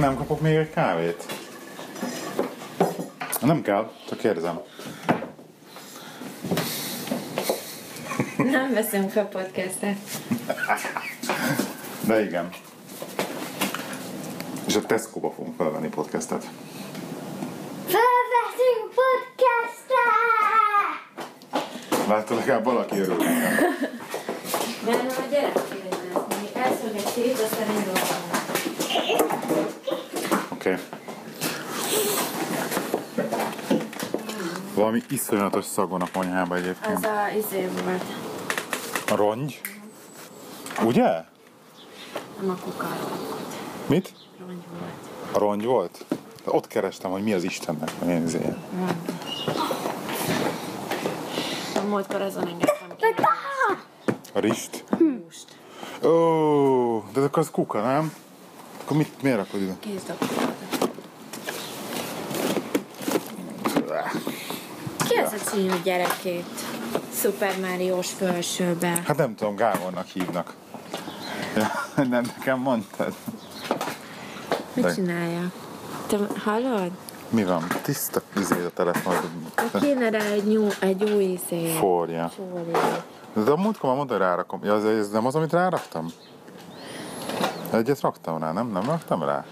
Én nem kapok még egy kávét? Nem kell, csak kérdezem. Nem veszünk fel podcastet. De igen. És a Tesco-ba fogunk felvenni podcastet. Felveszünk podcastet! Látod, legalább valaki örül nekem. Nem a gyerek kérdezni. Elszól egy szét, aztán indulunk. Oké. Okay. Valami iszonyatos szag van a konyhában Az egyébként. a izé volt. A rongy. Ugye? Nem a kukáról. Mit? Rongy volt. A rongy volt? Ott kerestem, hogy mi az Istennek van én izé. A múltkor azon engedtem ki. A rist. Húst. Ó, de akkor az kuka, nem? Akkor mit, miért rakod ide? Ki az a című gyerekét? Super Mario-s felsőbe. Hát nem tudom, Gábornak hívnak. Ja, nem, nekem mondtad. Mit De- csinálja? Te hallod? Mi van? Tiszta izé a telefon. Kéne rá egy, nyú, egy új izé. Forja. Fólia. De a múltkor már mondta, hogy rárakom. Ja, ez, ez nem az, amit ráraktam? Egyet raktam rá, nem? Nem raktam rá?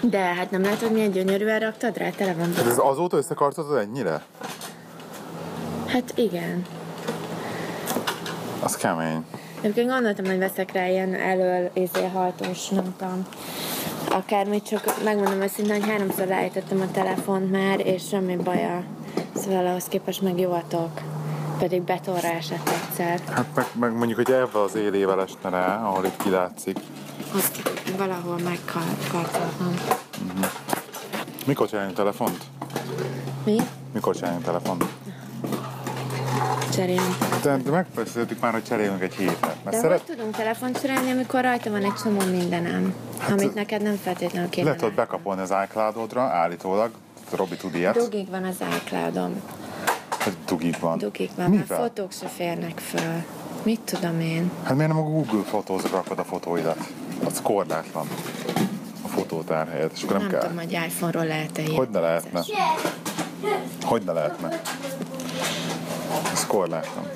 De hát nem látod, milyen gyönyörűen raktad rá? Tele van. Ez azóta összekartotod ennyire? Hát igen. Az kemény. Egyébként gondoltam, hogy veszek rá ilyen elől izé hajtós, nem tudom. Akármit, csak megmondom őszintén, hogy háromszor leállítottam a telefont már, és semmi baja. Szóval ahhoz képest meg jó atok. Pedig betonra esett egyszer. Hát meg, meg mondjuk, hogy ebben az élével esne rá, ahol itt kilátszik. Azt valahol megkarcoltam. Mikor csináljunk telefont? Mi? Mikor csináljunk telefont? Cserélünk. De, de megbeszéltük már, hogy cserélünk egy hétre. Mert De szeret... hogy tudunk telefont cserélni, amikor rajta van egy csomó mindenem, amit neked nem feltétlenül kéne. Le tudod bekapolni az iCloud-odra, állítólag. Robi tud ilyet. Dugig van az iCloudom. Hogy dugig van. Dugig van, Mivel? fotók se férnek föl. Mit tudom én? Hát miért nem a Google fotózra rakod a fotóidat? Az korlátlan. A fotótár helyett, és akkor nem, Nem kell. tudom, hogy iPhone-ról lehet-e ilyen. Hogy ne lehetne? Hogy ne lehetne? Ez korlátlan.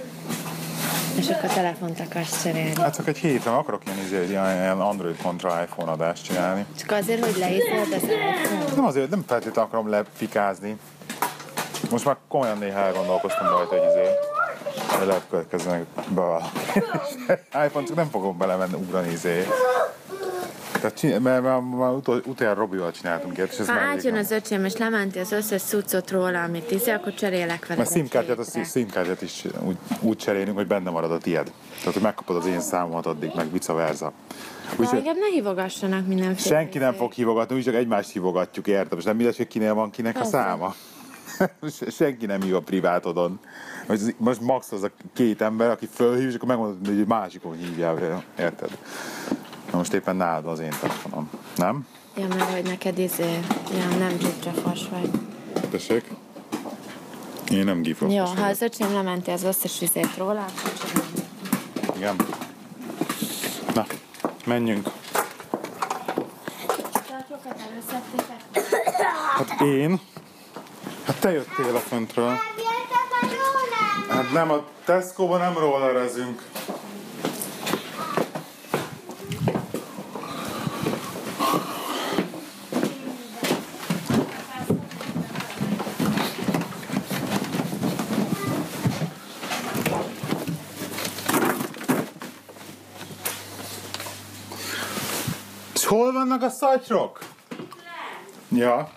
És akkor telefont akarsz cserélni. Hát csak egy hétre akarok ilyen, izé, ilyen, ilyen Android kontra iPhone adást csinálni. Csak azért, hogy leízod az iPhone. Nem azért, nem feltétlenül akarom lefikázni. Most már komolyan néha elgondolkoztam rajta, hogy izé, lehet következőnek be iPhone csak nem fogom belemenni, ugrani izé. Tehát csinál, mert már, már utol, utoljára Robival csináltunk ilyet, és ez Ha már átjön az öcsém, és lementi az összes cuccot róla, amit izé, akkor cserélek vele. Mert SIM-kártyát, a SIM-kártyát is úgy, úgy cserélünk, hogy benne marad a tied. Tehát, hogy megkapod az én számomat addig, meg vice versa. Úgyhogy engem ne hívogassanak mindenféle. senki nem izé. fog hívogatni, úgy csak egymást hívogatjuk, értem? És nem mindegy, hogy kinél van kinek a száma. Se- senki nem hív a privátodon. Most, most max az a két ember, aki fölhív, és akkor megmondod, hogy egy másikon hívjál, érted? Na most éppen nálad az én telefonom. Nem? Ja, mert hogy neked izé, ja, nem dzsúcsafos vagy. Tessék? Én nem gifos. Jó, ha az öcsém lementi az összes izét róla, akkor. Igen. Na, menjünk. Hát én? Hát te jöttél a föntről. Hát nem, a Tesco-ban nem rollerezünk. És hol vannak a szatyrok? Ja.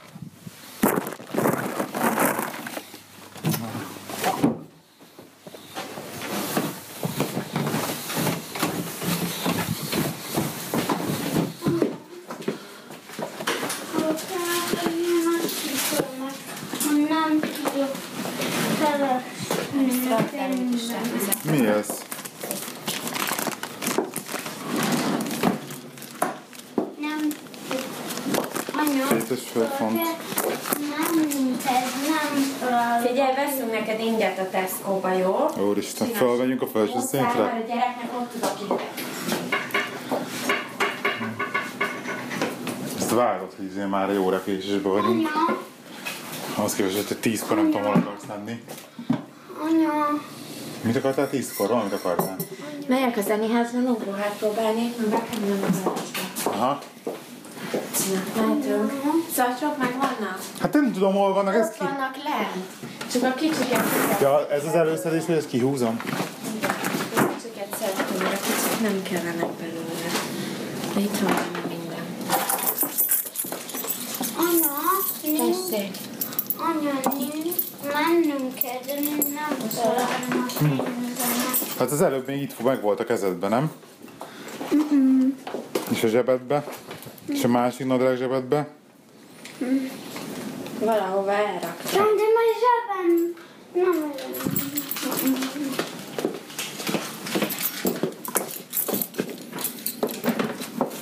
Nem tudok felesni. Mi ez? Nem Anya, Két és fél font. nem, ez nem Figyelj, veszünk neked inget a Tesco-ba, jó? Úristen, felvegyünk a felső Muszáj, szintre? a gyereknek ott tudok inget. Azt várod, hogy izé már jó repésésbe vagyunk. Anya, Ahhoz képest, hogy te tízkor nem tudom, hol akarsz lenni. anya, Mit akartál tízkor? Valamit akartál? Megyek a zenéházba lógóhát próbálni, mert bekerülöm a garázsba. Aha. Na, mehetünk. Szatyrok meg vannak? Hát nem tudom, hol vannak, ez Ott ki... vannak lent. Csak a kicsiket Ja, ez az előszedés, hogy ezt kihúzom. A kicsiket szeretném, mert a kicsit nem kellenek belőle. De itt van minden. anya, Tessék. anya, mennünk kell, de én nem a pénzemet. Hát az előbb még itt meg volt a kezedben, nem? És a zsebedbe? És a másik nadrág zsebedbe? Valahova elraktam. Nem, de majd zsebem. Nem, nem.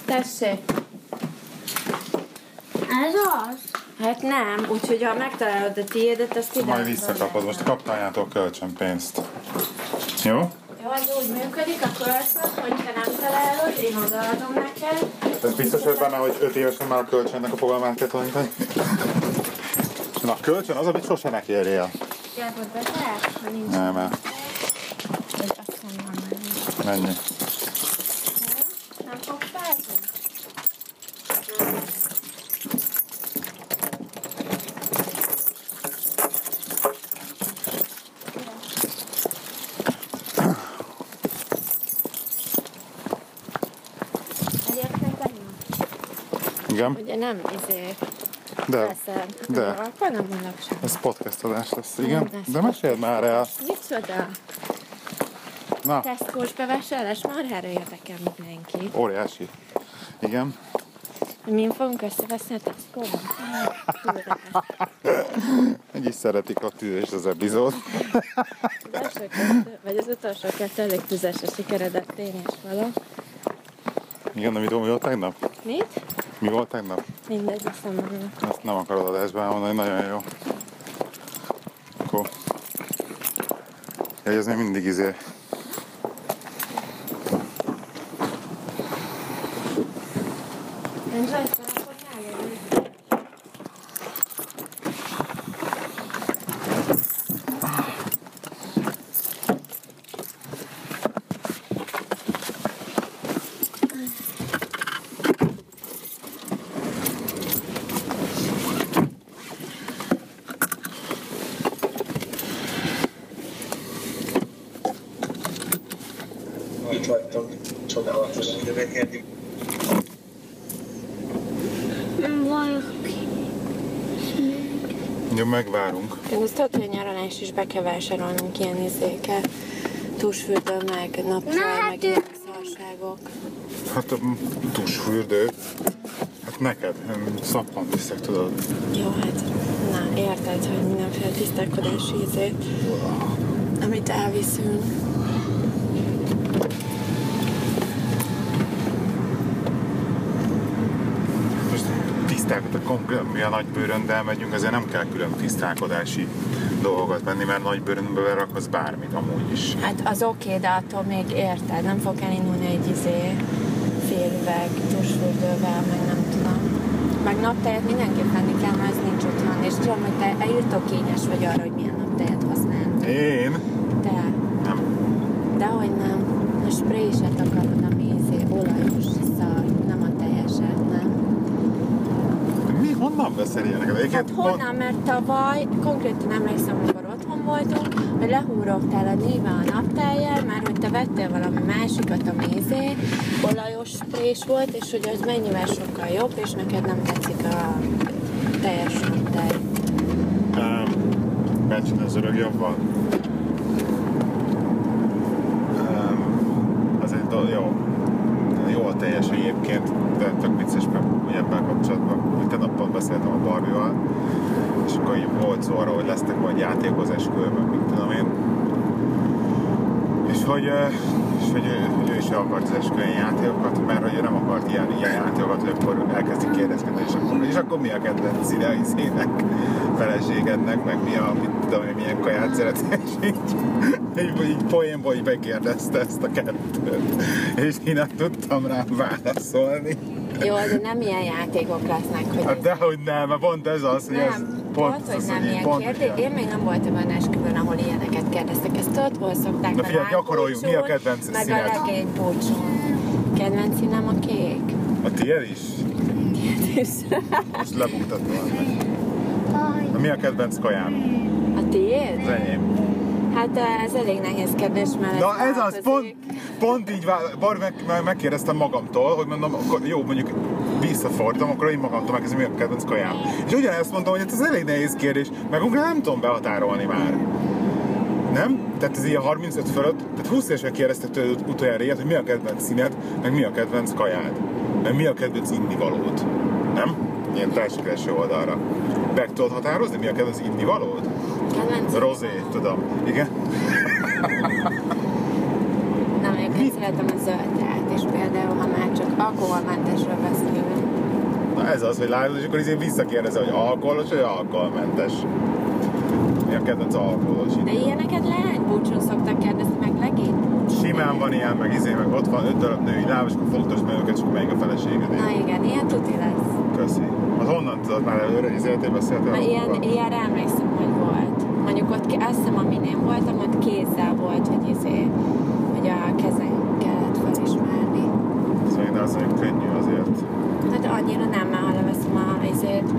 Tessék. Ez az? Hát nem, úgyhogy ha megtalálod a tiédet, azt ide. Majd visszakapod. Most a kaptányától kölcsönpénzt. Jó? Jó, az úgy működik a kölcsön, hogy te nem találod, én odaadom neked. Ez biztos vagy benne, hogy 5 évesen már a kölcsönnek a fogalmát kell tanítani? Na, a kölcsön az, amit sose ne kérjél. Járod be te? Ha nincs, Nem, el. vagy azt mondom, hogy Ennyi. nem fog fázni. Egyébként tegnap, Igen? Ugye nem izé, De. leszel. De. Nem sem. Ez podcast adás lesz, igen? lesz. De meséld már el. Micsoda? Na, Tesco-s bevásárlás marhára érdekel mindenki. óriási. Igen. Min fogunk összeveszni a Tesco-ban? Így is szeretik a tűz és az epizód. Vagy az utolsó kettő elég tüzes a sikeredett én és való. Igen, mit mi volt tegnap? Mit? Mi volt tegnap? Mindegy, összemondom. Azt nem akarod adásban elmondani, nagyon jó. Akkor... Ja, ez még mindig izé. Nem rajta, akkor nyáron. Itt vagytok, csodálatos idegenkedni. Nem vagyok. Jó, megvárunk. Én azt tudod, hogy a nyaralás is be kell vásárolnunk ilyen izéket. Tusfürdő, meg napcsaj, Na, hát meg ő- ilyen szarságok. Hát a tusfürdő. Hát neked, em, szappant viszek, tudod. Jó, hát na, érted, hogy mindenféle tisztálkodási izét, amit elviszünk. Most tisztálkodok konkrét, mi a nagybőröndel megyünk, azért nem kell külön tisztálkodási dolgokat venni, mert nagybőröndbe beraksz bármit amúgy is. Hát az oké, de attól még érted, nem fog elindulni egy izé félüveg tusfürdővel, meg nem tudom. Meg naptejet mindenképp venni kell, mert ez nincs otthon. És tudom, hogy te elírtó kényes vagy arra, hogy milyen naptejet használni. Én? De, Nem. dehogy nem. A spréset akarod, ami izé olajos szar, nem a teljeset, nem? Mi honnan veszel ilyeneket? Hát Egyébként honnan, mert tavaly, konkrétan emlékszem, amikor otthon voltunk, hogy lehúrogtál a néve a napteljel, mert hogy te vettél valami másikat, ami izé, olajos sprés volt, és hogy az mennyivel sokkal jobb, és neked nem tetszik a teljes naptej. Um, Bencsen az öreg jobban. Um, az egy do- jó. Jó a teljes egyébként, de tök vicces, mert ugye ebben kapcsolatban, beszéltem a Barbival, és akkor így volt szó arról, hogy lesznek majd játékok az esküvőben, mit tudom én. És hogy, és hogy, hogy ő is akart az esküvői játékokat, mert hogy ő nem akart ilyen, ilyen játékokat, hogy akkor elkezdik kérdezkedni, és akkor, és akkor mi a kedvenc ide izének, feleségednek, meg mi a, mit tudom én, milyen kaját szeretnél, és így, így poénból így megkérdezte ezt a kettőt. És én nem tudtam rá válaszolni. Jó, de nem ilyen játékok lesznek, hogy Hát dehogy nem, mert pont ez az, hogy ez nem, pont pont, hogy az, nem hogy ilyen pont kérdés. Én még nem voltam olyan esküvőn, ahol ilyeneket kérdeztek. Ezt hol szokták Na a figyelj, gyakoroljuk. Mi a kedvenc Meg színed? a legény búcsún. Kedvenc színem a kék. A tiéd is? Most lebuktatom. Mi a kedvenc kajám? A tiéd? Az enyém. Hát ez elég nehéz kérdés, mert Na ez az, pont, pont így, Bar meg, meg, megkérdeztem magamtól, hogy mondom, akkor jó, mondjuk visszafordítom, akkor én magamtól megkezdem, mi a kedvenc kajám. És ugyanezt mondtam, hogy hát ez elég nehéz kérdés, meg nem tudom behatárolni már. Nem? Tehát ez ilyen 35 fölött, tehát 20 évesen kérdeztek tőled utoljára ilyet, hogy mi a kedvenc színed, meg mi a kedvenc kajád, meg mi a kedvenc innivalód. Nem? Ilyen társadalmi oldalra. Meg tudod határozni, mi a kedvenc innivalód? Kedvenc Rozé, tudom. Igen? Egyébként szeretem a zöld teát is például, ha már csak alkoholmentesről beszélünk. Na ez az, hogy látod, és akkor izé visszakérdezi, hogy alkoholos vagy alkoholmentes. Mi a kedvenc alkoholos De ilyeneket leány búcsún szoktak kérdezni, meg legény. Simán van ilyen, meg izé, meg ott van öt darab női láb, és akkor fogtos meg őket, és akkor melyik a feleséged. Na igen, ilyen tuti lesz. Köszi. Az honnan tudod már előre, izéltél, beszéltél? Na, ilyen, ilyenre emlékszem, hogy volt. Mondjuk ott, azt hiszem, amin én voltam, ott kézzel volt, hogy izé, hogy a kezen kellett felismerni. Szóval, de az olyan könnyű azért. Hát annyira nem, mert ha leveszem a izét,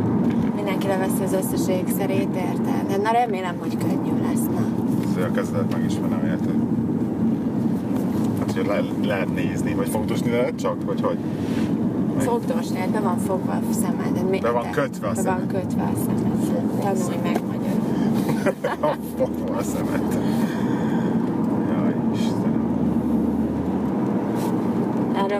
mindenki leveszi az összes ékszerét, érted? De na remélem, hogy könnyű lesz, na. Azért a kezedet megismerem, érted? Hát, hogy le, lehet nézni, vagy fogdosni lehet csak, vagy hogy? Fogdós, lehet, be van fogva a szemed. Mi- Be van de- kötve a Be szemed. van kötve a szemed. Tanulj szemed. meg magyarul. Fogva a szemet.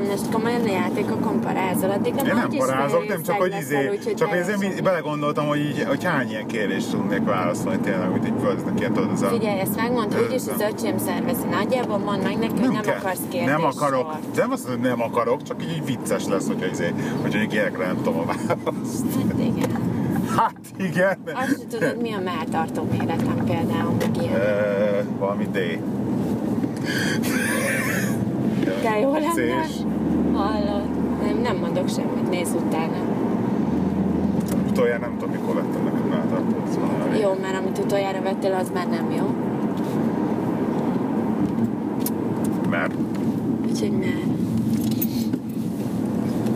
Most komolyan a játékokon parázol, addig Én nem parázok, nem csak, hogy leszel, izé, csak hogy ezért belegondoltam, hogy, így, hogy hány ilyen kérdést tudnék válaszolni tényleg, mint így földnek ilyen, tudod, ez a... Figyelj, ezt megmondta, úgyis az öcsém szervezi. Nagyjából mondd meg neki, hogy nem kell. akarsz kérdést. Nem akarok, de nem azt mondom, hogy nem akarok, csak így, így vicces lesz, hogyha, izé, hogyha egy ilyenekre nem tudom a választ. Hát igen. Hát igen. Azt tudod, mi a melltartó méretem például, meg ilyen. Ö, valami D. De jó lenne. Hallod? Nem, nem mondok semmit, nézz utána. Utoljára nem tudom, mikor vettem neked melltartót. Szóval. Jó, mert amit utoljára vettél, az már nem jó. Mert Úgyhogy már.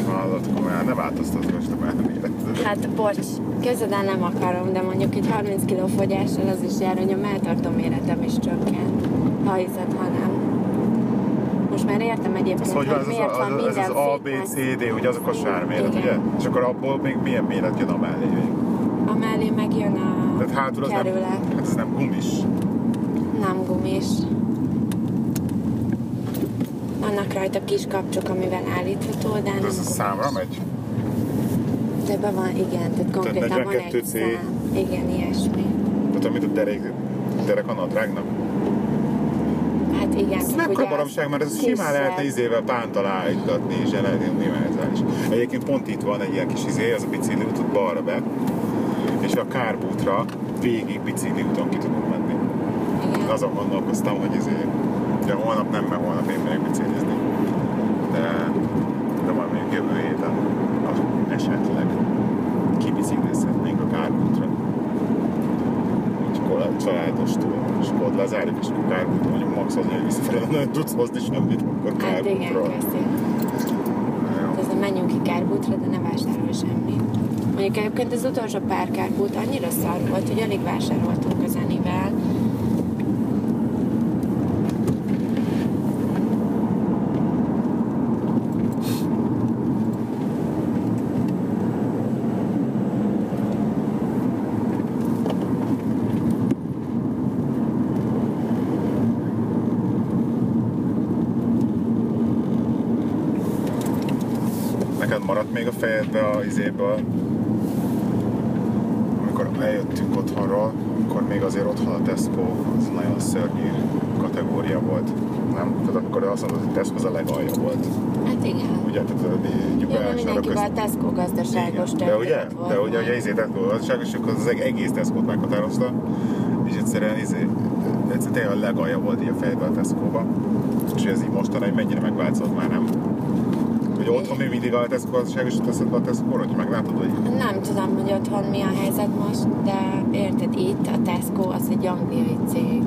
hallott komolyan, ne változtatod most a mellméretet. Hát bocs, el, nem akarom, de mondjuk egy 30 kg fogyással az is jár, hogy a melltartó méretem is csökken. Ha hiszed, ha nem. Most már értem egyébként, Ez hogy van, ez miért az, van az, ez minden az A, B. C, D, ugye azok a sárméret, ugye? És akkor abból még milyen méret jön a mellé? Amellé megjön a Tehát hátul az nem, kerület. hát ez nem gumis. Nem gumis. Vannak rajta kis kapcsok, amivel állítható, de nem Ez a számra megy? De be van, igen, tehát konkrétan van 42 egy C. szám. Igen, ilyesmi. Tehát amit a derek, derek a nadrágnak? Hát igen. Ez ugye baromság, mert ez simán lehetne izével pánttal állítgatni, és univerzális. Egyébként pont itt van egy ilyen kis izé, az a bicikli út balra be, és a kárbútra végig bicikli úton ki tudunk menni. Igen. Azon gondolkoztam, hogy izé, de holnap nem, mert holnap én megyek biciklizni. De, de majd még jövő héten az esetleg kibiciklizhetnénk a kárbútra. Úgy kol- családos túl, ott lezárjuk, és akkor kárbútra mondjuk max az, hogy visszafelé nem tudsz hozni semmit, akkor Hát igen, kárbútra. köszi. Jó. Ez a menjünk ki kárbútra, de ne vásárolj semmit. Mondjuk egyébként az utolsó pár kárbút annyira szar volt, hogy alig vásároltunk az Enivel. Neked maradt még a fejedbe a izéből, amikor eljöttünk otthonról, akkor még azért otthon a Tesco, az nagyon szörnyű kategória volt. Nem? Tehát akkor azt mondod, hogy Tesco az a legalja volt. Hát igen. Ugye, tehát a Jó, de nyugvásárok mindenkivel Tesco gazdaságos Igen, de ugye, volt. de ugye, ugye izé Tesco gazdaságos, és akkor az egész Tesco-t meghatározta, és egyszerűen izé, egyszerűen tényleg a legalja volt így a fejedbe a Tesco-ba, és ez így mostanában, hogy mennyire megváltozott már nem. Hogy otthon még mindig a Tesco gazdaságos teszed be a tesco hogy meglátod, hogy Nem tudom, hogy otthon mi a helyzet most, de érted, itt a Tesco az egy angliai cég.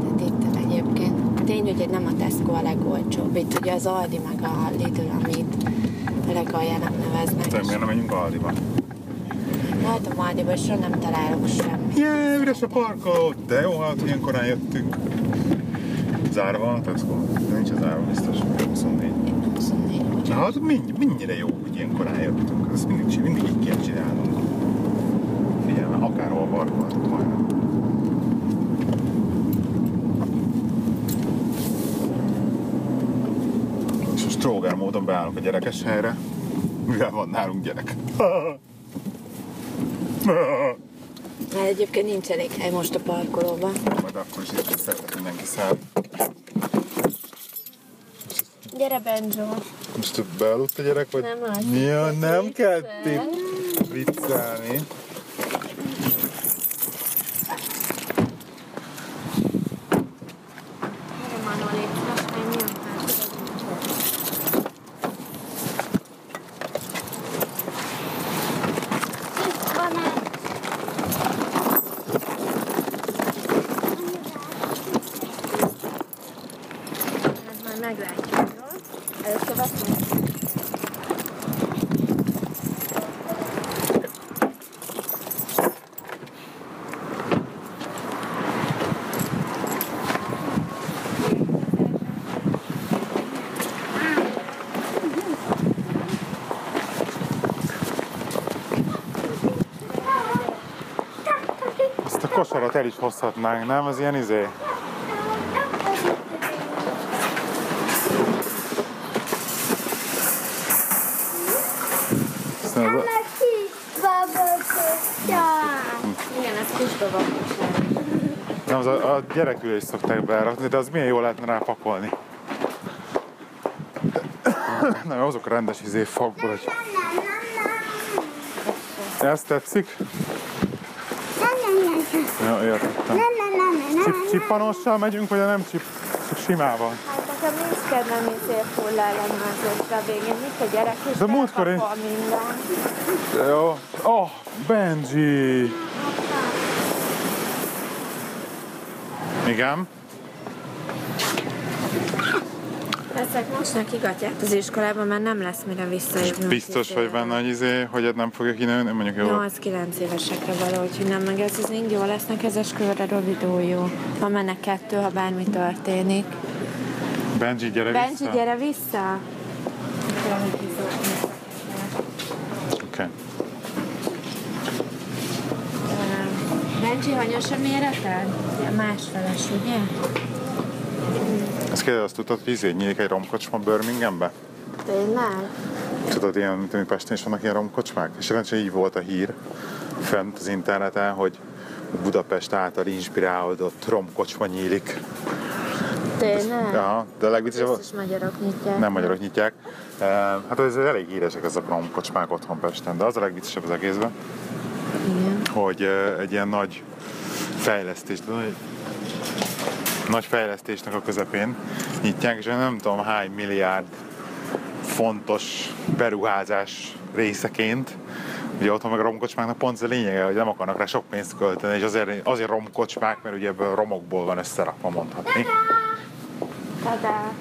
Tehát itt egyébként tény, hogy nem a Tesco a legolcsóbb. Itt ugye az Aldi meg a Lidl, amit a legaljának neveznek. te miért nem menjünk Aldiba? Látom Aldiba, és nem találok semmit. Jé, üres a parkoló! De jó, hát ilyen korán jöttünk. Zárva a Tesco? Nincs zárva, biztos. 24. 24 Na, hát mind, mennyire jó, hogy ilyen korán jöttünk. Ezt mindig, mindig így kell csinálnunk. Figyelme, akárhol parkolhatunk majdnem. És most tróger módon beállunk a gyerekes helyre, mivel van nálunk gyerek. Mert egyébként nincs elég hely most a parkolóban. Majd akkor is itt szeretek mindenki száll. Gyere Benjo! Most bealudt a gyerek, vagy? Nem az. Ja, nem kell tipp viccelni. Gyere Manoli, most menj nyomtál. Itt van egy. Hát majd meglátjuk, jó? Először veszünk. Kosarat el is hozhatnánk, nem? Az ilyen izé. Babakosság. Igen, ez most. Nem, az a, a gyerekülést szokták berakni, de az milyen jól lehetne rá pakolni. Nem, azok a rendes izé fakból, hogy... Ezt tetszik? Ja, értettem. Csip, csippanossal megyünk, vagy nem csip, simával? Hát nekem nincs kedvem izé full ellenőrzésre a végén. Mit a gyerek is De múltkor én- minden. Jó. Oh, Benji! Igen? Ezek most neki gatják az iskolában, mert nem lesz mire visszajutni. Biztos vagy benne, hogy izé, hogy nem fogja kinőni, mondjuk jó. 8-9 évesekre való, úgyhogy nem meg ez az jó lesznek ezes körre rövid jó. Ha mennek kettő, ha bármi történik. Benji, gyere Benji, vissza. gyere vissza! Oké. Benji, hanyas a méreted? Másfeles, ugye? Ezt kérdez, azt tudtad, hogy izé nyílik egy romkocsma Birminghambe? Tényleg? Tudod, ilyen, mint Pesten is vannak ilyen romkocsmák? És rendesen így volt a hír fent az interneten, hogy Budapest által inspirálódott romkocsma nyílik. Tényleg? Ja, de a legviccesebb, Biztos magyarok nyitják. nem magyarok nyitják. Eh, Hát ez elég híresek ezek a romkocsmák otthon Pesten, de az a legviccesebb az egészben, Igen. hogy egy ilyen nagy fejlesztés, de nagy, fejlesztésnek a közepén nyitják, és nem tudom hány milliárd fontos beruházás részeként. Ugye otthon meg a romkocsmáknak pont ez a lényege, hogy nem akarnak rá sok pénzt költeni, és azért, azért romkocsmák, mert ugye ebből romokból van összerakva mondhatni. Tadá!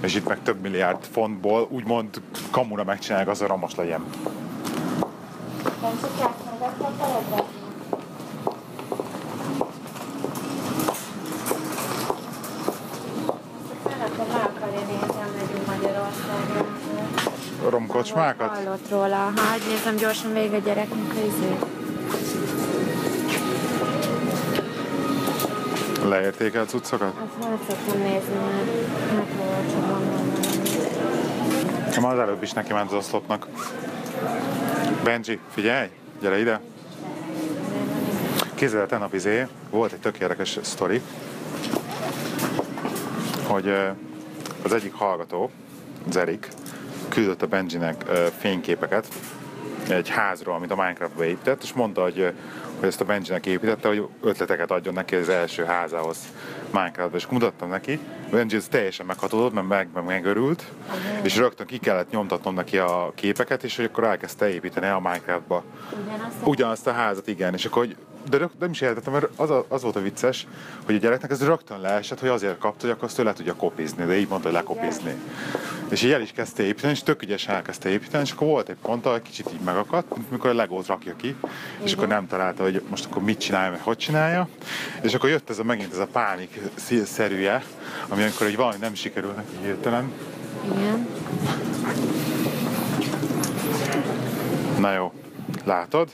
És itt meg több milliárd fontból úgymond kamura megcsinálják, az a romos legyen. Benji, kártyádat a feledre? Szeretem, le akarja nézni, megyünk Magyarországra. A romkocsmákat? Hallott róla. Hadd nézem gyorsan végig a gyereknek a izét. Leértékelt cuccokat? Azt már szoktam nézni, mert hát valami. Ma az előbb is neki ment az oszlopnak. Benji, figyelj, gyere ide. Kézzel tegnap izé, volt egy tök érdekes sztori, hogy az egyik hallgató, az Erik, küldött a Benjinek fényképeket egy házról, amit a Minecraftba épített, és mondta, hogy, hogy ezt a Benjinek építette, hogy ötleteket adjon neki az első házához Minecraftba, és mutattam neki, Benji ez teljesen meghatódott, mert meg, meg megörült, és rögtön ki kellett nyomtatnom neki a képeket, és hogy akkor elkezdte építeni a Minecraftba. Ugyanazt Ugyanazt a házat, igen, és akkor hogy de rög, nem is értettem, mert az, a, az volt a vicces, hogy a gyereknek ez rögtön leesett, hogy azért kapta, hogy akkor azt ő le tudja kopizni, de így mondta, hogy lekopizni. És így el is kezdte építeni, és tök ügyesen elkezdte építeni, és akkor volt egy pont, ahol kicsit így megakadt, mint mikor a legót rakja ki, és akkor nem találta, hogy most akkor mit csinálja, meg hogy csinálja. És akkor jött ez a, megint ez a pánik szerűje, ami amikor egy valami nem sikerül neki hirtelen. Igen. Na jó, látod?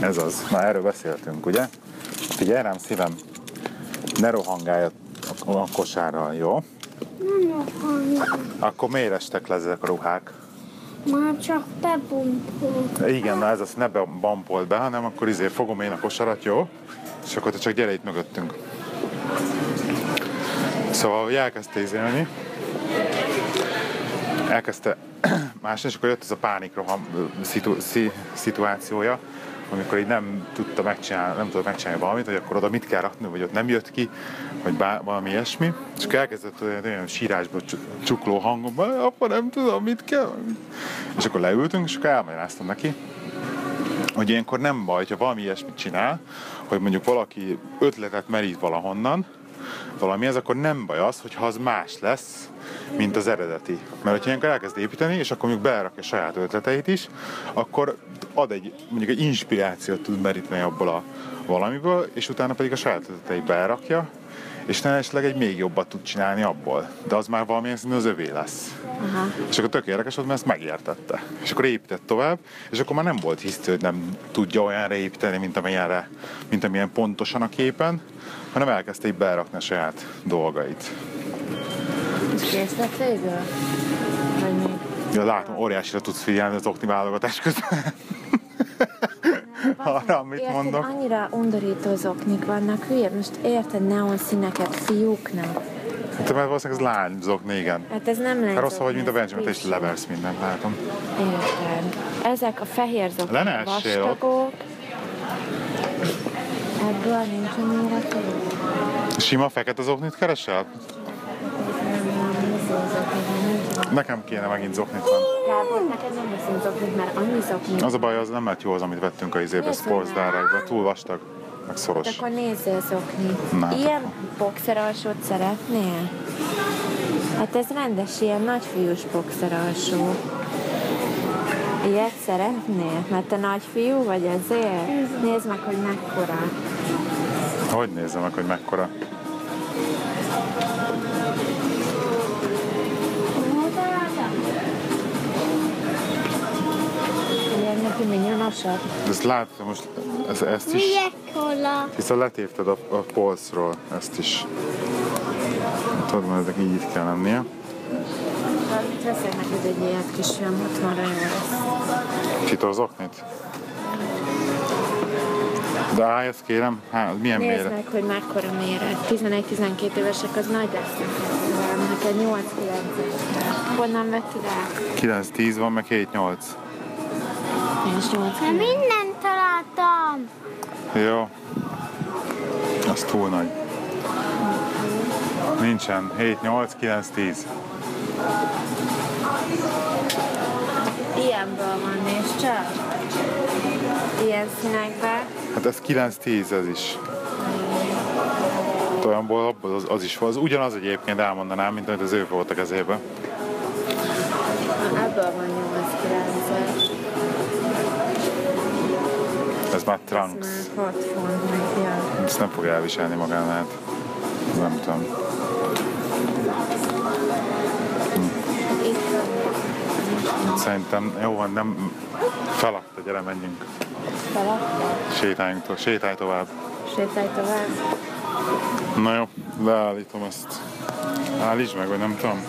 Ez az. Na erről beszéltünk, ugye? Figyelj rám szívem, ne rohangálj a, a kosárral, jó? Nem akarok. Akkor miért estek le ezek a ruhák? Már csak bebumpult. Igen, na ez az, ne bampold be, hanem akkor izé fogom én a kosarat, jó? És akkor te csak gyere itt mögöttünk. Szóval hogy elkezdte izélni, elkezdte másni, és akkor jött ez a pánikroham szitu, szi, szituációja, amikor így nem tudta megcsinálni, nem tudta megcsinálni valamit, hogy akkor oda mit kell rakni, vagy ott nem jött ki, vagy bá, valami ilyesmi. És akkor elkezdett olyan, olyan sírásba csu- csukló hangomban, apa nem tudom, mit kell. És akkor leültünk, és akkor elmagyaráztam neki, hogy ilyenkor nem baj, ha valami ilyesmit csinál, hogy mondjuk valaki ötletet merít valahonnan, valamihez, akkor nem baj az, hogyha az más lesz, mint az eredeti. Mert hogyha ilyenkor elkezd építeni, és akkor mondjuk belerakja saját ötleteit is, akkor ad egy, mondjuk egy inspirációt tud meríteni abból a valamiből, és utána pedig a saját ötleteit belerakja, és nem esetleg egy még jobbat tud csinálni abból. De az már valamilyen színű az övé lesz. Aha. És akkor tök érdekes volt, mert ezt megértette. És akkor épített tovább, és akkor már nem volt hisztő, hogy nem tudja olyanra építeni, mint amilyenre, mint amilyen pontosan a képen, hanem elkezdte így berakni a saját dolgait. És kész lett végül? Vagy? Ja, látom, óriásira tudsz figyelni az okni válogatás közben. Arra, amit Érted, mondok. annyira undorító zoknik vannak, hülye, most érted neon színeket fiúknak. Hát, mert valószínűleg ez lány zokni, igen. Hát ez nem lehet. Hát rossz vagy, mint a Benjamin, friss. leversz mindent, látom. Érted. Ezek a fehér zoknik Le ne essél ott. vastagok. Ebből nincs a méretű. Sima fekete zoknit keresel? Nekem kéne megint zoknit van. Gábor, neked nem veszünk zoknit, mert annyi zokni. Az a baj, az nem lett jó az, amit vettünk a izébe, Sports. Direct-be. Túl vastag, meg szoros. Hát akkor nézzél zokni. Na, hát Ilyen boxer alsót szeretnél? Hát ez rendes, ilyen nagyfiús boxer alsó. Ilyet szeretnél? Mert te nagyfiú vagy ezért? Nézd meg, hogy mekkora. Hogy nézzem meg, hogy mekkora? Neki minyonosabb. De ezt látod, most ez, ezt is, Milyekola. hiszen letépted a, a polcról ezt is. Tudod, mert ezek így itt kell lennie. Veszek neked egy ilyet kisfiam, 60-ra jó lesz. Kitol zoknit? De állj, ezt kérem, hát milyen Nézd méret? meg, hogy mekkora méret. 11-12 évesek, az nagy lesz. Neked 8-9 Honnan vetted el? 9-10 van, meg 7-8. Én is 8 Már mindent találtam. Jó. Az túl nagy. Nincsen. 7, 8, 9, 10. Ilyenből van, nézd csak. Ilyen színekben. Hát ez 9, 10 ez is. Olyanból abból az, az is volt. Az ugyanaz egyébként elmondanám, mint amit az ő volt a kezében. Na, Ebből van 8-9 Ez már Ez trunks. már 6 font meg. Ezt nem fogja elviselni magánál. Nem tudom. Van. Szerintem jó van, nem feladta, gyere menjünk. Feladta. Sétáljunk, to- sétálj tovább. Sétálj tovább. Na jó, leállítom ezt. Állítsd meg, vagy nem tudom.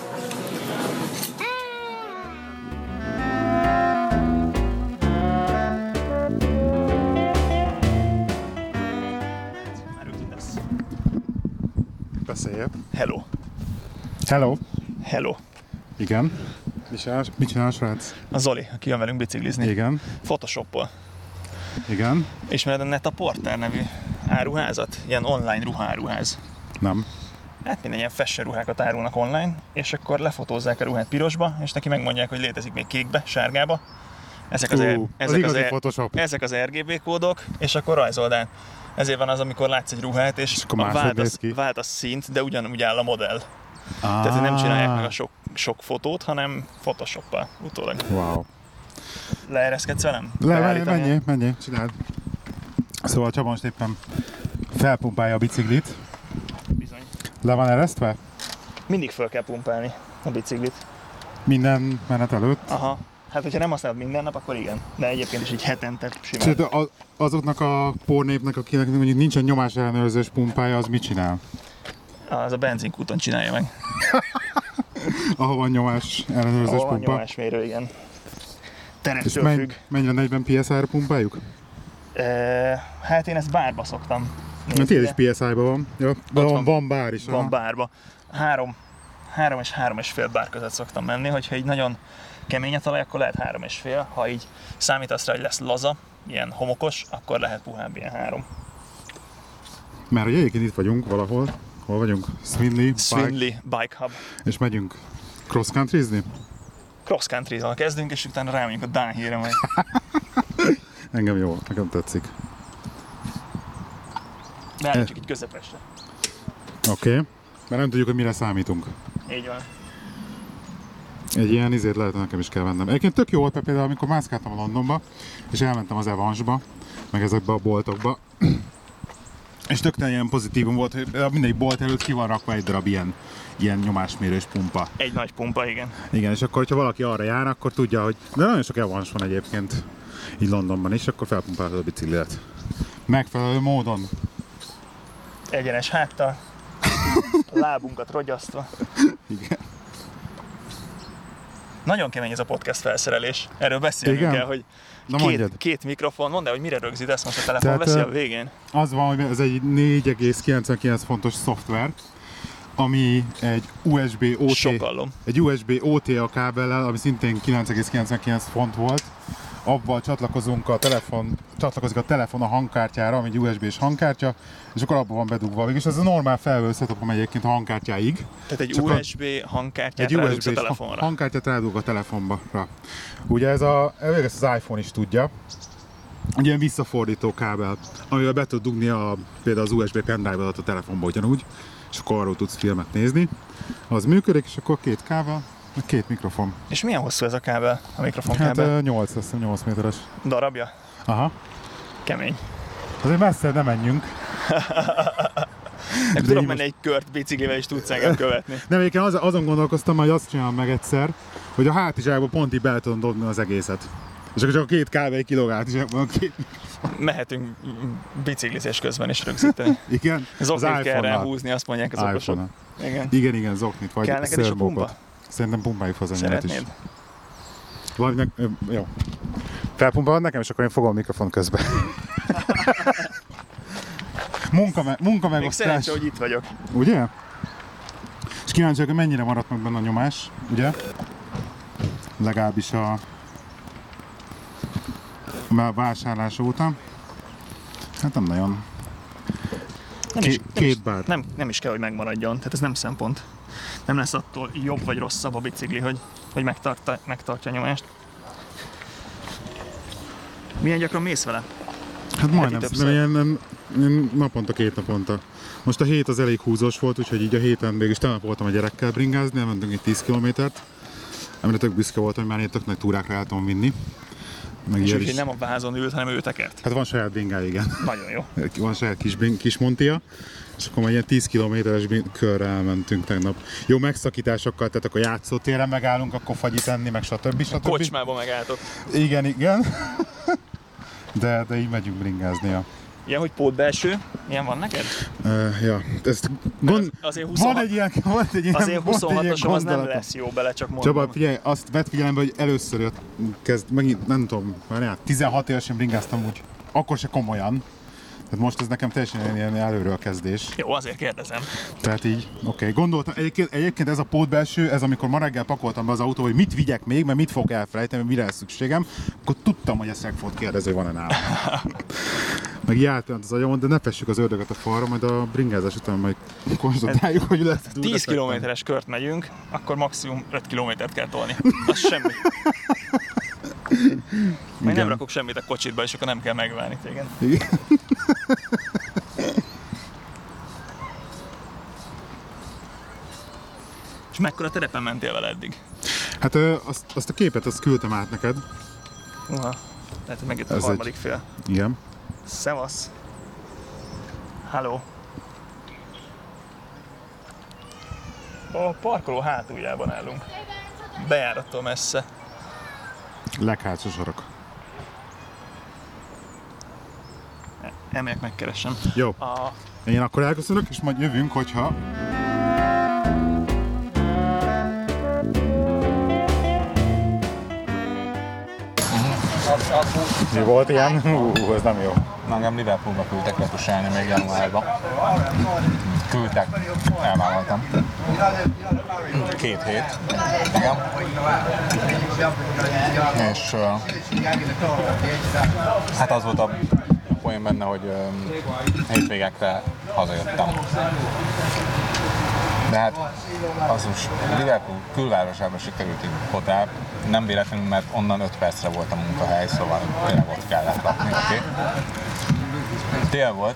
Hello. Hello. Igen. Mit csinál, mit csinál srác? A Zoli, aki jön velünk biciklizni. Igen. Photoshop-ol. Igen. Ismered a Neta Porter nevű áruházat? Ilyen online ruháruház. Nem. Hát minden ilyen fashion ruhákat árulnak online, és akkor lefotózzák a ruhát pirosba, és neki megmondják, hogy létezik még kékbe, sárgába. Ezek az, Ú, er, az ezek, igazi er- Photoshop. ezek az RGB kódok, és akkor rajzold át. Ezért van az, amikor látsz egy ruhát, és, És akkor vált, az, ki. vált a szint, de ugyanúgy áll a modell. Ah. Tehát nem csinálják meg a sok, sok fotót, hanem Photoshoppal utólag. Wow. Leereszkedsz velem? Le, menj, menjél, menjél, csináld. Szóval Csaba most éppen felpumpálja a biciklit. Bizony. Le van eresztve? Mindig föl kell pumpálni a biciklit. Minden menet előtt? Aha. Hát, hogyha nem használod minden nap, akkor igen. De egyébként is így hetente simán. Sőt, a- azoknak a pornépnek, akinek mondjuk nincsen nyomás ellenőrzős pumpája, az mit csinál? Az a benzinkúton csinálja meg. Ahol van nyomás ellenőrzős Ahol van pumpa. nyomásmérő, igen. És Terettől menny, függ. mennyire 40 PSI-ra pumpáljuk? E, hát én ezt bárba szoktam. Mert nézni, tiéd is de PSI-ban van. Ja, de van, van. van bár is. Van aha. bárba. Három, három és három és fél bár között szoktam menni, hogyha így nagyon kemény a talaj, akkor lehet három és fél. Ha így számítasz rá, hogy lesz laza, ilyen homokos, akkor lehet puhább ilyen három. Mert hogy egyébként itt vagyunk valahol. Hol vagyunk? Swinley, Bike, Swinley Bike Hub. és megyünk cross countryzni. Cross country kezdünk, és utána rámegyünk a hírre majd. Engem jó, nekem tetszik. Beállunk csak így közepesre. Oké. Okay. Mert nem tudjuk, hogy mire számítunk. Így van. Egy ilyen izét lehet, nekem is kell vennem. Egyébként tök jó volt, mert például amikor mászkáltam a Londonba, és elmentem az Evansba, meg ezekbe a boltokba, és tök ilyen pozitívum volt, hogy mindegyik bolt előtt ki van rakva egy darab ilyen, ilyen nyomásmérős pumpa. Egy nagy pumpa, igen. Igen, és akkor, hogyha valaki arra jár, akkor tudja, hogy... De nagyon sok Evans van egyébként, így Londonban is, akkor felpumpálod a biciklidet. Megfelelő módon. Egyenes háttal. A lábunkat rogyasztva. Igen. Nagyon kemény ez a podcast felszerelés. Erről beszélnünk Igen? kell, hogy Na két, mondjad. két mikrofon, mondd el, hogy mire rögzítesz most a telefon Tehát, veszi a végén. Az van, hogy ez egy 4,99 fontos szoftver, ami egy USB OT, Sokallom. egy USB OTA kábellel, ami szintén 9,99 font volt, abban csatlakozunk a telefon, csatlakozik a telefon a hangkártyára, ami egy USB-s hangkártya, és akkor abban van bedugva. Végülis ez a normál felvő setupom egyébként a hangkártyáig. Tehát egy Csak a- USB hangkártyát Egy rádugsz a telefonra. hangkártyát rádug a telefonba. Ugye ez a, ezt az iPhone is tudja, egy ilyen visszafordító kábel, amivel be tud dugni a, például az USB pendrive-ot a telefonba ugyanúgy, és akkor arról tudsz filmet nézni. Az működik, és akkor két meg két mikrofon. És milyen hosszú ez a kábel, a mikrofon Hát kábel? ö, 8, azt hiszem 8 méteres. Darabja? Aha. Kemény. Azért messze nem menjünk. Nem tudok menni egy kört biciklivel, és tudsz engem követni. Nem, egyébként az, azon gondolkoztam, hogy azt csinálom meg egyszer, hogy a hátizsákba pont így bele tudom dobni az egészet. És akkor csak a két kávé kilóg hátizsákban, a két... Mehetünk biciklizés közben is rögzíteni. Igen, Zoknit kell iPhone-nal. ráhúzni, azt mondják az okosok. Igen. Igen, igen, zoknit, vagy Kell neked is a pumpa? Szerintem pumpáljuk az is. Szeretnéd? Vagy meg, ö, jó. Felpumpálod nekem, és akkor én fogom a mikrofon közben. munka, me, munka Még megosztás. szerencsé, hogy itt vagyok. Ugye? És kíváncsi hogy mennyire maradt meg benne a nyomás, ugye? Legalábbis a a vásárlás óta. Hát nem nagyon. Nem is, nem, is, nem, nem is kell, hogy megmaradjon. Tehát ez nem szempont. Nem lesz attól jobb vagy rosszabb a bicikli, hogy, hogy megtartja, megtartja a nyomást. Milyen gyakran mész vele? Hát majdnem, de ilyen, nem, ilyen naponta, két naponta. Most a hét az elég húzós volt, úgyhogy így a héten végig is tegnap voltam a gyerekkel bringázni, elmentünk egy 10 kilométert, amire tök büszke voltam, hogy már én tök nagy túrákra el tudom vinni. Meg És úgyhogy nem a vázon ült, hanem ő tekert. Hát van saját bringája, igen. Nagyon jó. Van saját kis, kis montia, és akkor már ilyen 10 kilométeres körre elmentünk tegnap. Jó megszakításokkal, tehát akkor játszótéren megállunk, akkor fagyit enni, meg stb. stb. Kocsmába megálltok. Igen, igen. De, de így megyünk bringázni. Ilyen, hogy pótbelső. Ilyen van neked? Uh, ja, ezt gond... Azért Van 26, egy ilyen, van egy ilyen, azért volt egy ilyen 26-osom az nem lesz jó bele, csak mondom. Csaba, figyelj, azt vett figyelembe, hogy először jött, kezd, megint, nem tudom, várjál, 16 évesen bringáztam úgy, akkor se komolyan, Tehát most ez nekem teljesen ilyen- előről kezdés. Jó, azért kérdezem. Tehát így, oké. Okay. Gondoltam, egyébként, egyébként ez a pótbelső, ez amikor ma reggel pakoltam be az autóba, hogy mit vigyek még, mert mit fogok elfelejteni, mire lesz szükségem, akkor tudtam, hogy a szeg fogod kérdezni, van-e nálam. Meg járt az agyamon, de ne fessük az ördögöt a falra, majd a bringázás után majd konstatáljuk, hogy lesz. 10 kilométeres kört megyünk, akkor maximum 5 kilométert kell tolni. Az semmi. Majd nem rakok semmit a kocsitba, és akkor nem kell megválni téged. Igen. És mekkora terepen mentél vele eddig? Hát azt, azt a képet azt küldtem át neked. Uha. Lehet, hogy megjött a Ez harmadik fél. Igen. Szevasz. Halló. A parkoló hátuljában állunk. Bejárattól messze. Leghátsó sorok. Emelyek megkeresem. Jó. A Én akkor elköszönök, és majd jövünk, hogyha... Mi volt ilyen? Hú, ez nem jó. Engem Liverpoolba küldtek letusálni még januárban. Küldtek, elvállaltam. Két hét. Igen. És uh, hát az volt a poén benne, hogy uh, hétvégekre hazajöttem. De hát az most Liverpool külvárosában sikerült így hotel, nem véletlenül, mert onnan 5 percre volt a munkahely, szóval tényleg ott kellett lakni. Okay. Tél volt,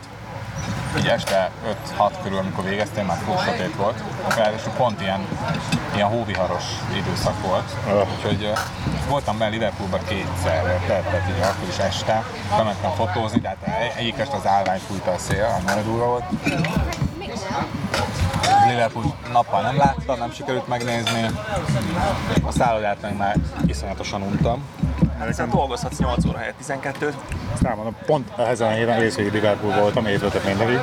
így este 5-6 körül, amikor végeztem, már full sötét volt. Ráadásul pont ilyen, ilyen hóviharos időszak volt. Úgyhogy uh, voltam benne Liverpoolban kétszer, tehát, tehát így akkor is este. Bementem fotózni, tehát egy- egyik este az állvány fújta a szél, nagyon durva volt. Liverpool nappal nem láttam, nem sikerült megnézni. A szállodát meg már iszonyatosan untam. Hiszen dolgozhatsz 8 óra helyett 12-t. Azt elmondom, pont ezen a héten részvégi Liverpool voltam, évöltök mindegyik.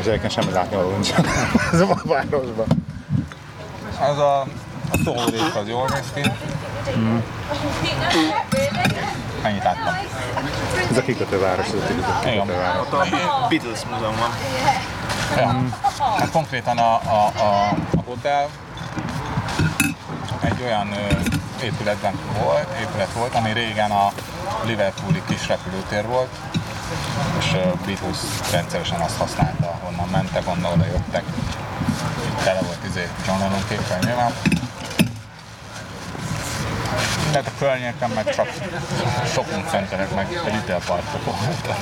És egyébként semmi látni való nincs. Ez a városban. Az a, a szórész az jól néz ki. Ennyit láttam. Ez a kikötőváros, ez a kikötőváros. Ott a Beatles múzeum van. Ja. Hát konkrétan a, a, a, a hotel egy olyan ö, épületben volt, épület volt, ami régen a Liverpooli kis repülőtér volt, és Beatles rendszeresen azt használta, honnan mentek, onnan oda jöttek. Tele volt izé John Lennon képpel nyilván. Tehát a környéken meg csak shopping centerek, meg retail parkok voltak.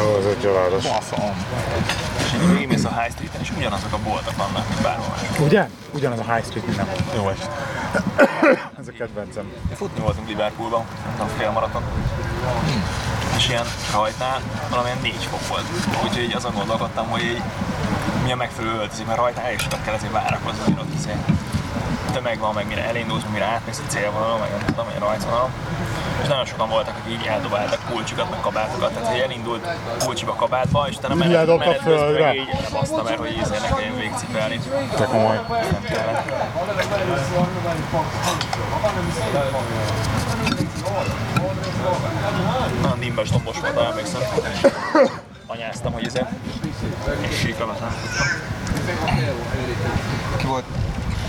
Ó, ez egy családos. Faszom. És így végigmész a High Street-en, és ugyanazok a boltok vannak, mint bárhol. Ugye? Ugyanaz a High Street minden. Jó est. Ez a kedvencem. Futni voltunk Liverpoolban, a félmaraton. És ilyen rajtnál valamilyen 4 fok volt. Úgyhogy így azon gondolkodtam, hogy így mi a megfelelő öltözik, mert rajtnál el is kell ezért várakozni, hogy ott tömeg van, meg mire elindulsz, meg mire átmész a célvonalon, meg nem tudom, egy rajtvonalon. És nagyon sokan voltak, akik így eldobáltak kulcsukat, meg kabátokat, tehát hogy elindult kulcsiba kabátba, és utána menet, menet közben meg így lebaszta, mert hogy ízé ne kelljen végcipelni. Te komoly. Nem kellett. Nagyon nimbes dombos volt, emlékszem. Anyáztam, hogy izé. És síkalat láttam. Ki volt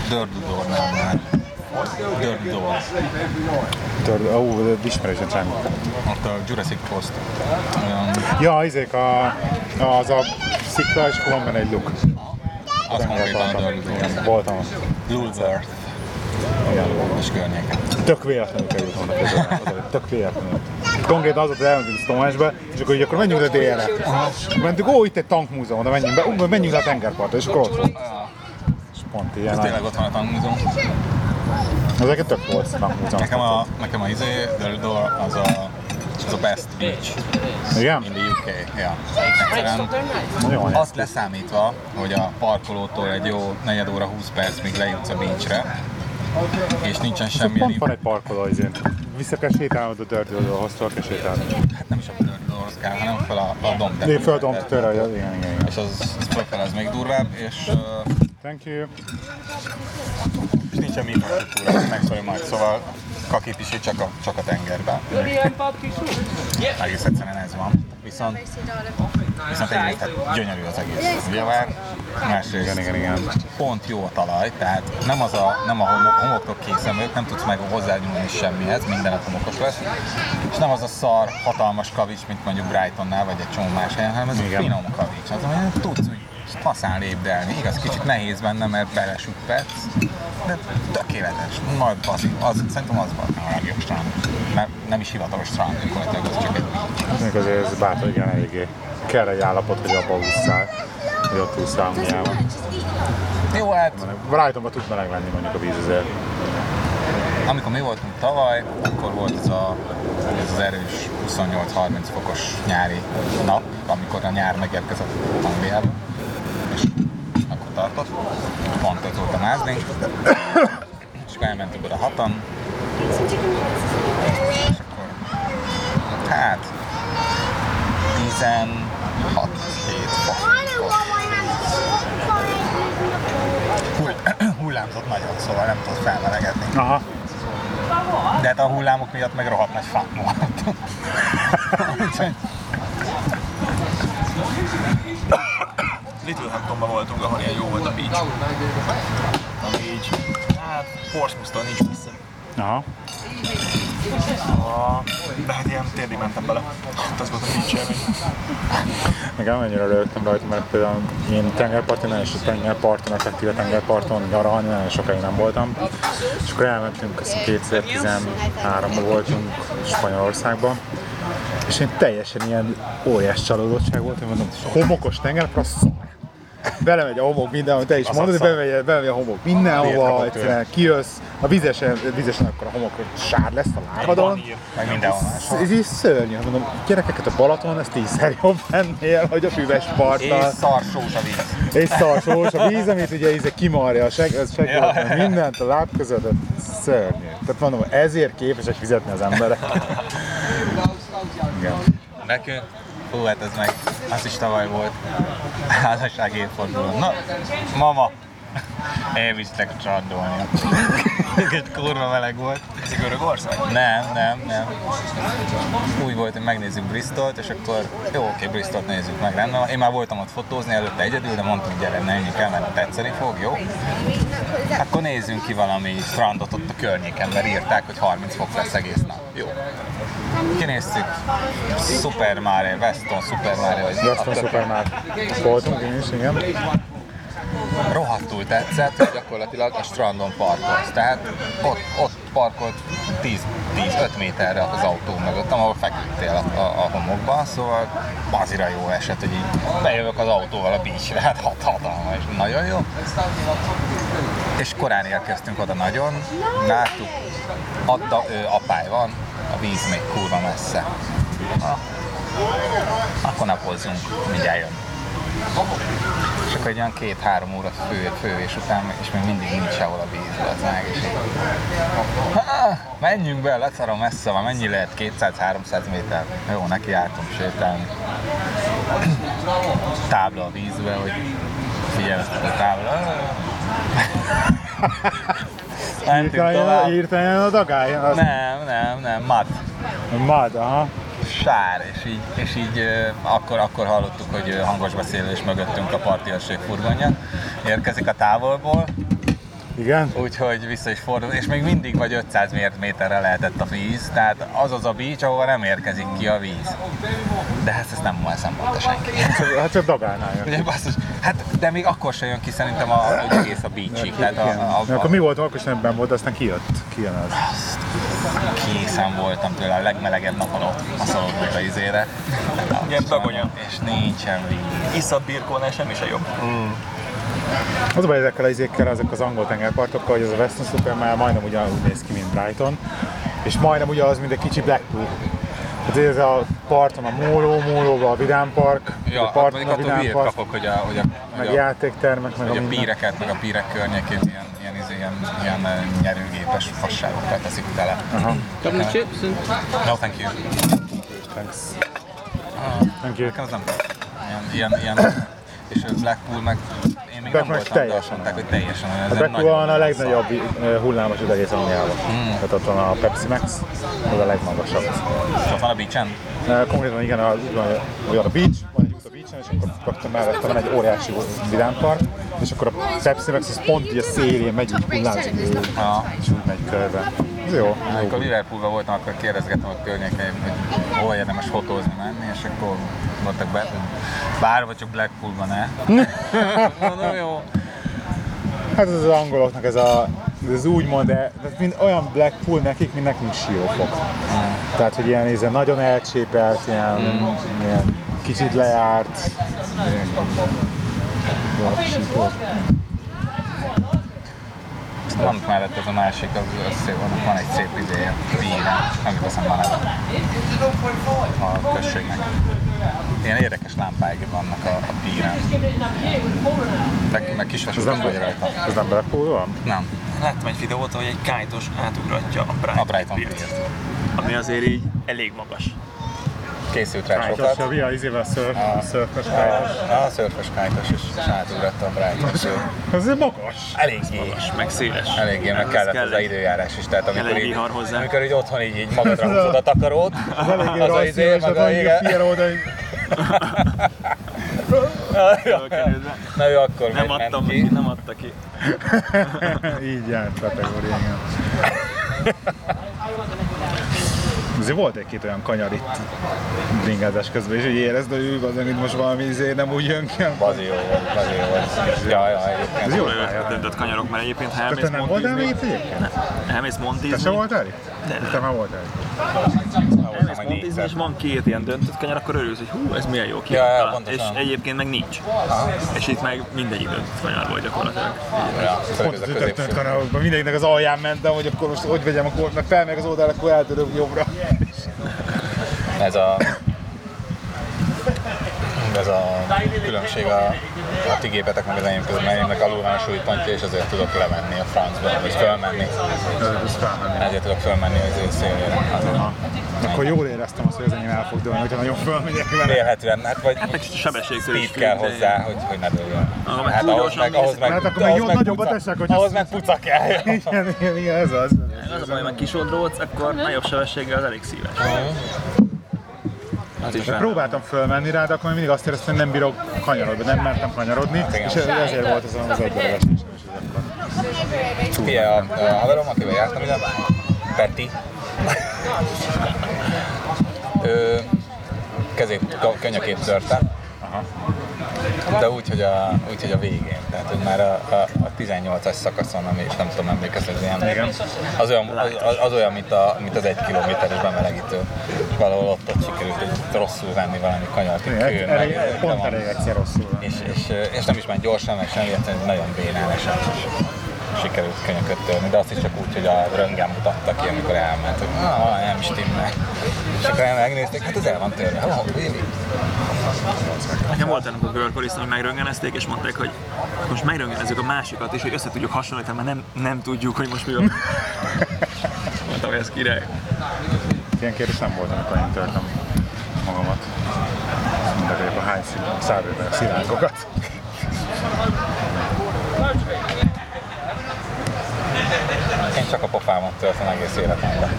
Dirty Door-nál már? Dirty Door. Tudod, ó, de ismerősen semmi. Ott a Jurassic Post. Ja, izék a, az a szikla, és akkor van benne egy luk. az konkrétan a Door. Voltam. Lulworth Igen. és környéken. Tök véletlenül került volna oda, Tök véletlenül. Konkrétan az hogy elmentünk Stonehenge-be, és akkor így akkor menjünk le délre. Mentünk, ó, itt egy tankmúzeum, oda menjünk be, menjünk le a tengerpartra, és akkor ott volt. Pont ilyen. Tényleg ott van a tankmúzeum. Ezeket tök volt tankmúzeum. Nekem a, nekem a izé, Dirty Door az a, az a best beach Igen? in the UK. Ja. Egyszerűen Nagyon jó. azt leszámítva, hogy a parkolótól egy jó negyed óra 20 perc, míg lejutsz a beachre, és nincsen semmilyen Pont van egy parkoló izén. Vissza kell sétálnod a Dirty Doorhoz, fel kell sétálni. hát nem is a Dirty Doorhoz kell, hanem fel a, a domb Lép föl a dombtetőre, igen, igen, igen. És az, az fölfele az még durvább, és, uh, Thank you. és nincsen infrastruktúra, megszólja majd, szóval kakipisé csak a, csak a tengerben. Egész egyszerűen ez van. Viszont, viszont egyrészt hát gyönyörű az egész Biavár, másrészt Igen, igen, igen. pont jó a talaj, tehát nem, az a, nem a homok, homoktól készemlők, nem tudsz meg hozzányúlni semmihez, mindenet homokos lesz, és nem az a szar, hatalmas kavics, mint mondjuk Brightonnál, vagy egy csomó más helyen, hanem ez Igen. a finom kavics, az, amilyen tudsz úgy faszán lépdelni. Igaz, kicsit nehéz benne, mert belesüppetsz, de tökéletes. Majd az, az, szerintem az volt a legjobb strand. Mert nem is hivatalos strand, gyakorlatilag az csak egy Mondjuk azért ez bátor, igen, eléggé kell egy állapot, hogy abba ússzál, hogy ott ússzál Miában. Jó, hát Brightonban tud meleg lenni mondjuk a víz azért. amikor mi voltunk tavaly, akkor volt ez, a, ez az erős 28-30 fokos nyári nap, amikor a nyár megérkezett Angliába, tartott, pont ott volt a mázli, és akkor elmentünk oda hatan, és akkor hát 16 7 fok. Hull, hullámzott nagyon, szóval nem tudott felmelegedni. Aha. De hát a hullámok miatt meg rohadt nagy fák volt. Littlehamptonban voltunk, ahol ilyen jó volt a beach. Ami így, hát Portsmouth-tól nincs messze. Aha. A, de hát ilyen térdig mentem bele. Hát az volt a beach élmény. Nekem annyira rögtem rajta, mert például én tengerparton, nagyon sok tengerparton, effektíve tengerparton nyaralni, nagyon sokáig nem voltam. És akkor elmentünk, azt hiszem 2013-ban voltunk Spanyolországban. És én teljesen ilyen óriás csalódottság volt, hogy mondom, homokos tengerpart. Belemegy a homok mindenhol, te is Az mondod, a szar. bemegy, bemegy a homok mindenhova, egyszerűen kijössz, a vizesen, vizesen akkor a homok sár lesz a lábadon. Meg mindenhol. Ez így szörnyű, mondom, gyerekeket a Balaton, ez tízszer jobb ennél, hogy a füves És parttal. szarsós a víz. És szarsós a víz, amit ugye íze kimarja a seg, ez Ja, segít, ja. mindent a láb között, szörnyű. Tehát mondom, ezért képesek fizetni az emberek. Igen. Nekünk, hú, hát ez meg, az is tavaly volt. Házasság évforduló. Na, mama, elvisztek csandolni. Egy kurva meleg volt. Ez egy Görögország? Nem, nem, nem. Úgy volt, hogy megnézzük Bristolt, és akkor jó, oké, Bristolt nézzük meg, rendben van. Én már voltam ott fotózni előtte egyedül, de mondtam, hogy gyere, menjünk el, mert tetszeni fog, jó? Akkor nézzünk ki valami strandot ott a környéken, mert írták, hogy 30 fok lesz egész nap. Jó. Kinéztük. Super Mare, Weston Super Mare, vagy Gaston Supermár voltunk, én is, igen. rohadtul tetszett, hogy gyakorlatilag a strandon parkolsz. Tehát ott, ott parkolt 10-5 méterre az autó mögött, ahol feküdtél a, a, a homokban, szóval bazira jó esett, hogy így bejövök az autóval a beachre, hát hat hatalmas, nagyon jó. És korán érkeztünk oda nagyon, láttuk, adta, ő, apály van, víz még kurva messze. Na, akkor napozzunk, mindjárt jön. És akkor egy olyan két-három óra fő, fővés után, és még mindig nincs sehol a víz, az meg, és így, "Há, menjünk be, leszarom messze van, mennyi lehet, 200-300 méter. Jó, neki jártunk sétálni. Tábla a vízbe, hogy figyelmeztető tábla. Mentünk tovább. írtál a dagály, az Nem, nem, nem, mad mad, aha. sár, és így, és így akkor, akkor hallottuk, hogy hangos beszélés mögöttünk a partiőrség furgonja érkezik a távolból, Igen? úgyhogy vissza is fordul, és még mindig vagy 500 mér- méterre lehetett a víz, tehát az az a beach, ahova nem érkezik ki a víz. De hát ezt nem ezt nem mondta senki. Hát csak dagálnál jön. Ugye basszus, hát de még akkor sem jön ki szerintem a, hogy egész a beachig, tehát a, a, a, Akkor mi voltunk, akkor sem benn volt, aztán kijött. Kijön az. készen voltam tőle a legmelegebb napon ott a szalonnak a izére. Ilyen dagonya. És nincsen víz. Iszad birkónál semmi se jobb. Az a baj ezekkel az izékkel, ezek az angol tengerpartokkal, hogy az a Western Super már majdnem ugyanúgy néz ki, mint Brighton, és majdnem ugyanaz, mint egy kicsi Blackpool. Hát ez a parton a Móló, Mólóban a Vidám Park, Ja, a hát parton mondjuk a attól Vidám hülyét Park, kapok, hogy a, hogy a, meg hogy a, játéktermek, meg hogy a a píreket, meg a pírek környékét ilyen, ilyen, izé, ilyen, ilyen eh, nyerőgépes fasságokkal teszik tele. Aha, Couple chips No, thank you. thanks. Thank you. Nekem az nem ilyen, ilyen, ilyen és a Blackpool meg én még Black nem voltam, de teljesen azt mondták, hogy teljesen olyan. A ez egy Black nagyon van a nagy legnagyobb hullámos az egész Angliában. Hmm. Tehát ott van a Pepsi Max, az a legmagasabb. És ott van a beachen? Konkrétan igen, a, olyan a beach, van egy beachen, és akkor rögtön mellette van egy óriási vidámpark, és akkor a Pepsi Max az pont így a szélén megy, így hullámzik, és úgy megy körbe. Ez jó. Amikor Liverpoolban voltam, akkor kérdezgettem a környéken, hogy hol érdemes fotózni menni, és akkor mondtak be, bárva csak Blackpoolban ne. Mondom, jó. Hát ez az angoloknak ez a ez úgymond, de de mind olyan Blackpool nekik, mint nekünk siófok. Tehát, hogy ilyen, ilyen nagyon elcsépelt, ilyen, ilyen kicsit lejárt. Van mellett ez a másik, az, az szép, annak van egy szép idéje, víne, nem jut eszembe a neve. A községnek. Ilyen érdekes lámpáig vannak a, a píren. Meg, meg kis nem, vagy rajta. ez nem van? Nem. Láttam egy videót, hogy egy kájtos átugratja a Brighton, A Brighton Piert, Pier. ami azért így elég magas. Készült rá Kájtos, sokat. Javi, a izével szörf, a szörfös kájtos. A, a szörfös kájtos, és, és átugratta a Brighton. Ez magas. Eléggé. És meg széles. Eléggé, meg kellett kell hozzá egy- időjárás is, tehát amikor egy így, hozzá. amikor így otthon így, így magadra húzod a takarót, Az az izé, és meg az a a igen. Na ő akkor Nem adtam ment ki, nem adta ki. így járt kategória, igen. Azért volt egy-két olyan kanyar itt bringázás közben, és így érezd, hogy ő az, hogy most valami izé nem úgy jön ki. Bazi jó volt, bazi jó volt. Ja, ja, egyébként. Ez jó döntött kanyarok, mert egyébként ha Te elmész nem voltál még itt egyébként? elmész Te montizni, se voltál itt? De. Te már voltál itt. Elmész. És van két ilyen döntött kanyar, akkor örülsz, hogy hú, ez milyen jó Ja, ja, pontosan. és egyébként meg nincs. És itt meg mindegyik döntött kanyar volt gyakorlatilag. Ja, Pont az középső. kanalokban mindenkinek az alján mentem, hogy akkor most hogy vegyem a kort, mert felmegyek az oldal, akkor eltörök jobbra. Ez a ez a különbség a, a ti gépetek meg az enyém között, mert enyémnek alul van a súlypontja, és azért tudok lemenni a francba, vagy fölmenni. Ezért tudok fölmenni az ő szélére. Azért. Akkor jól éreztem azt, hogy az enyém el fog dőlni, hogyha nagyon fölmegyek vele. Vélhetően, hát vagy Hát sebességtől speed kell hozzá, hogy, hogy ne dőljön. Ah, Hát ahhoz gyorsan meg, ahhoz meg, Hát akkor meg ahhoz jó- meg nagyobb a puca- testek, hogyha- Ahhoz meg puca kell. Igen, igen, igen, ez az. Az a baj, meg kisodródsz, akkor nagyobb sebességgel az elég szíves. Is Én rá. próbáltam fölmenni rá, de akkor mindig azt éreztem, hogy nem bírok kanyarodni, nem mertem kanyarodni, és ezért volt ez az egybeesés. Fie, a, a haverom, akivel jártam ide, Peti, ő kezét, könyökét törte, de úgy, hogy a, úgy, hogy a végén, tehát hogy már a, a, a 18-as szakaszon, ami, nem tudom emlékezni, ilyen, Igen. az olyan, az, az, olyan mint, a, mint az egy kilométeres bemelegítő. Valahol ott, ott sikerült egy rosszul venni valami kanyart, egy kőn, meg- pont van. elég egyszer rosszul. és, és, és, nem is ment gyorsan, meg semmi, nagyon bénán esett, sikerült könyököt törni, de azt is csak úgy, hogy a röntgen mutatta ki, amikor elment, hogy ah, nem stimmel. És akkor megnézték, hát ez el van törve. Oh, really? Nekem volt ennek a görkorisztom, hogy megröngenezték, és mondták, hogy most megröngenezzük a másikat is, hogy össze tudjuk hasonlítani, mert nem, nem tudjuk, hogy most mi van. Mondtam, hogy ez király. Ilyen kérdés nem volt, amikor én törtem magamat. Mindenképp a hány szárvétel szilánkokat. Én csak a pofámat törtem egész életemben.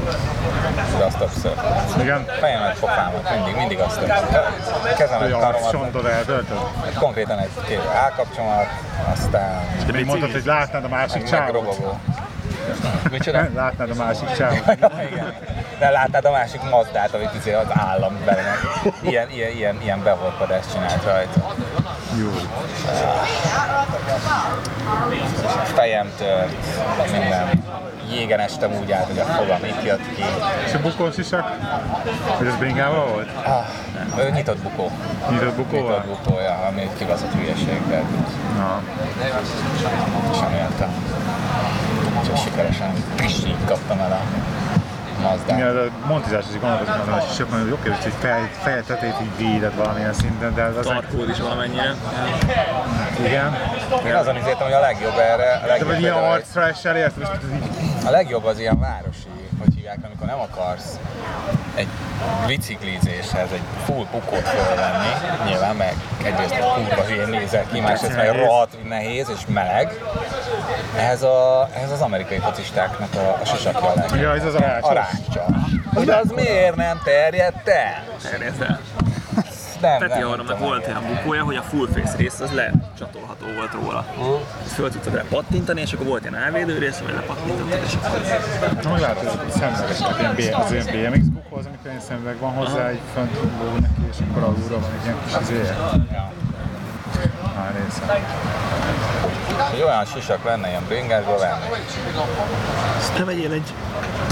De azt többször. Igen? Fejemet, pofámat, mindig, mindig azt többször. Kezemet, Hogy a karomat, csontod eltöltöd? konkrétan egy két állkapcsomat, aztán De még mondtad, hogy látnád a másik csávot. Micsoda? Látnád a másik csávot. Igen. De láttad a másik Mazdát, amit izé az állam benne. Ilyen, ilyen, ilyen, ilyen beholpadást csinált rajta. Jó. Fejem tört, minden. Jégen estem úgy át, hogy a fogam itt jött ki. És a bukós isak? Hogy ez bringával volt? Ah, ő nyitott bukó. Nyitott bukóval? Nyitott bukója, ami egy kibaszott hülyeség, de Na. sem éltem. Csak sikeresen így kaptam el a Mazdát. Igen, a montizás is gondolkozom hogy sokan hogy oké, hogy fej, feje tetét így véded valamilyen szinten, de az Tarkód is valamennyire. igen. Én azon izéltem, hogy a legjobb erre, a De legjobb, vagy ilyen arcra is elérted, és így a legjobb az ilyen városi hogy hívják, amikor nem akarsz egy biciklizéshez egy full bukót fölvenni, nyilván meg egyrészt egy kurva hülyén nézel ki, másrészt meg rohadt nehéz és meleg. Ehhez, a, ehhez az amerikai focistáknak a, a sisakja a legjobb. Ja, ez az a rács. A rácsa. Hogy az miért nem terjedt el? Terjedt el. Nem, Peti tudom, volt olyan bukója, hogy a full face rész az lecsatolható volt róla. Ezt föl tudtad rá pattintani, és akkor volt ilyen elvédő rész, vagy lepattintottad, és akkor Na, meg látod, hogy szemüveges, tehát ilyen az ilyen BMX bukó, az, amikor ilyen szemüveg van hozzá, egy fönt neki, és akkor alulra van egy ilyen kis izéje. Ja. Már része. Hogy olyan sisak lenne ilyen bringásba venni. te vegyél egy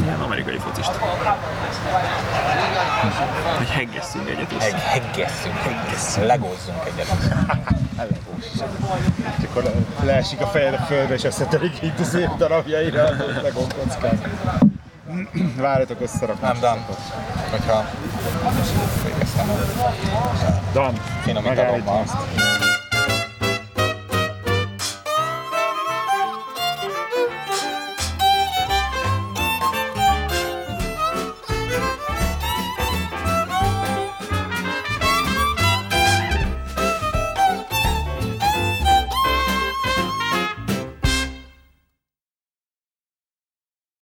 ilyen amerikai focist. Hogy heggesszünk egyet össze. Heg, heggesszünk, heggesszünk, legózzunk egyet. És akkor leesik a fejed a földre, és összetörik itt a szép darabjaira, a Lego kockák. Várjatok, összerakom. Nem, Dan, hogyha végeztem. Dan, Finomítalommal.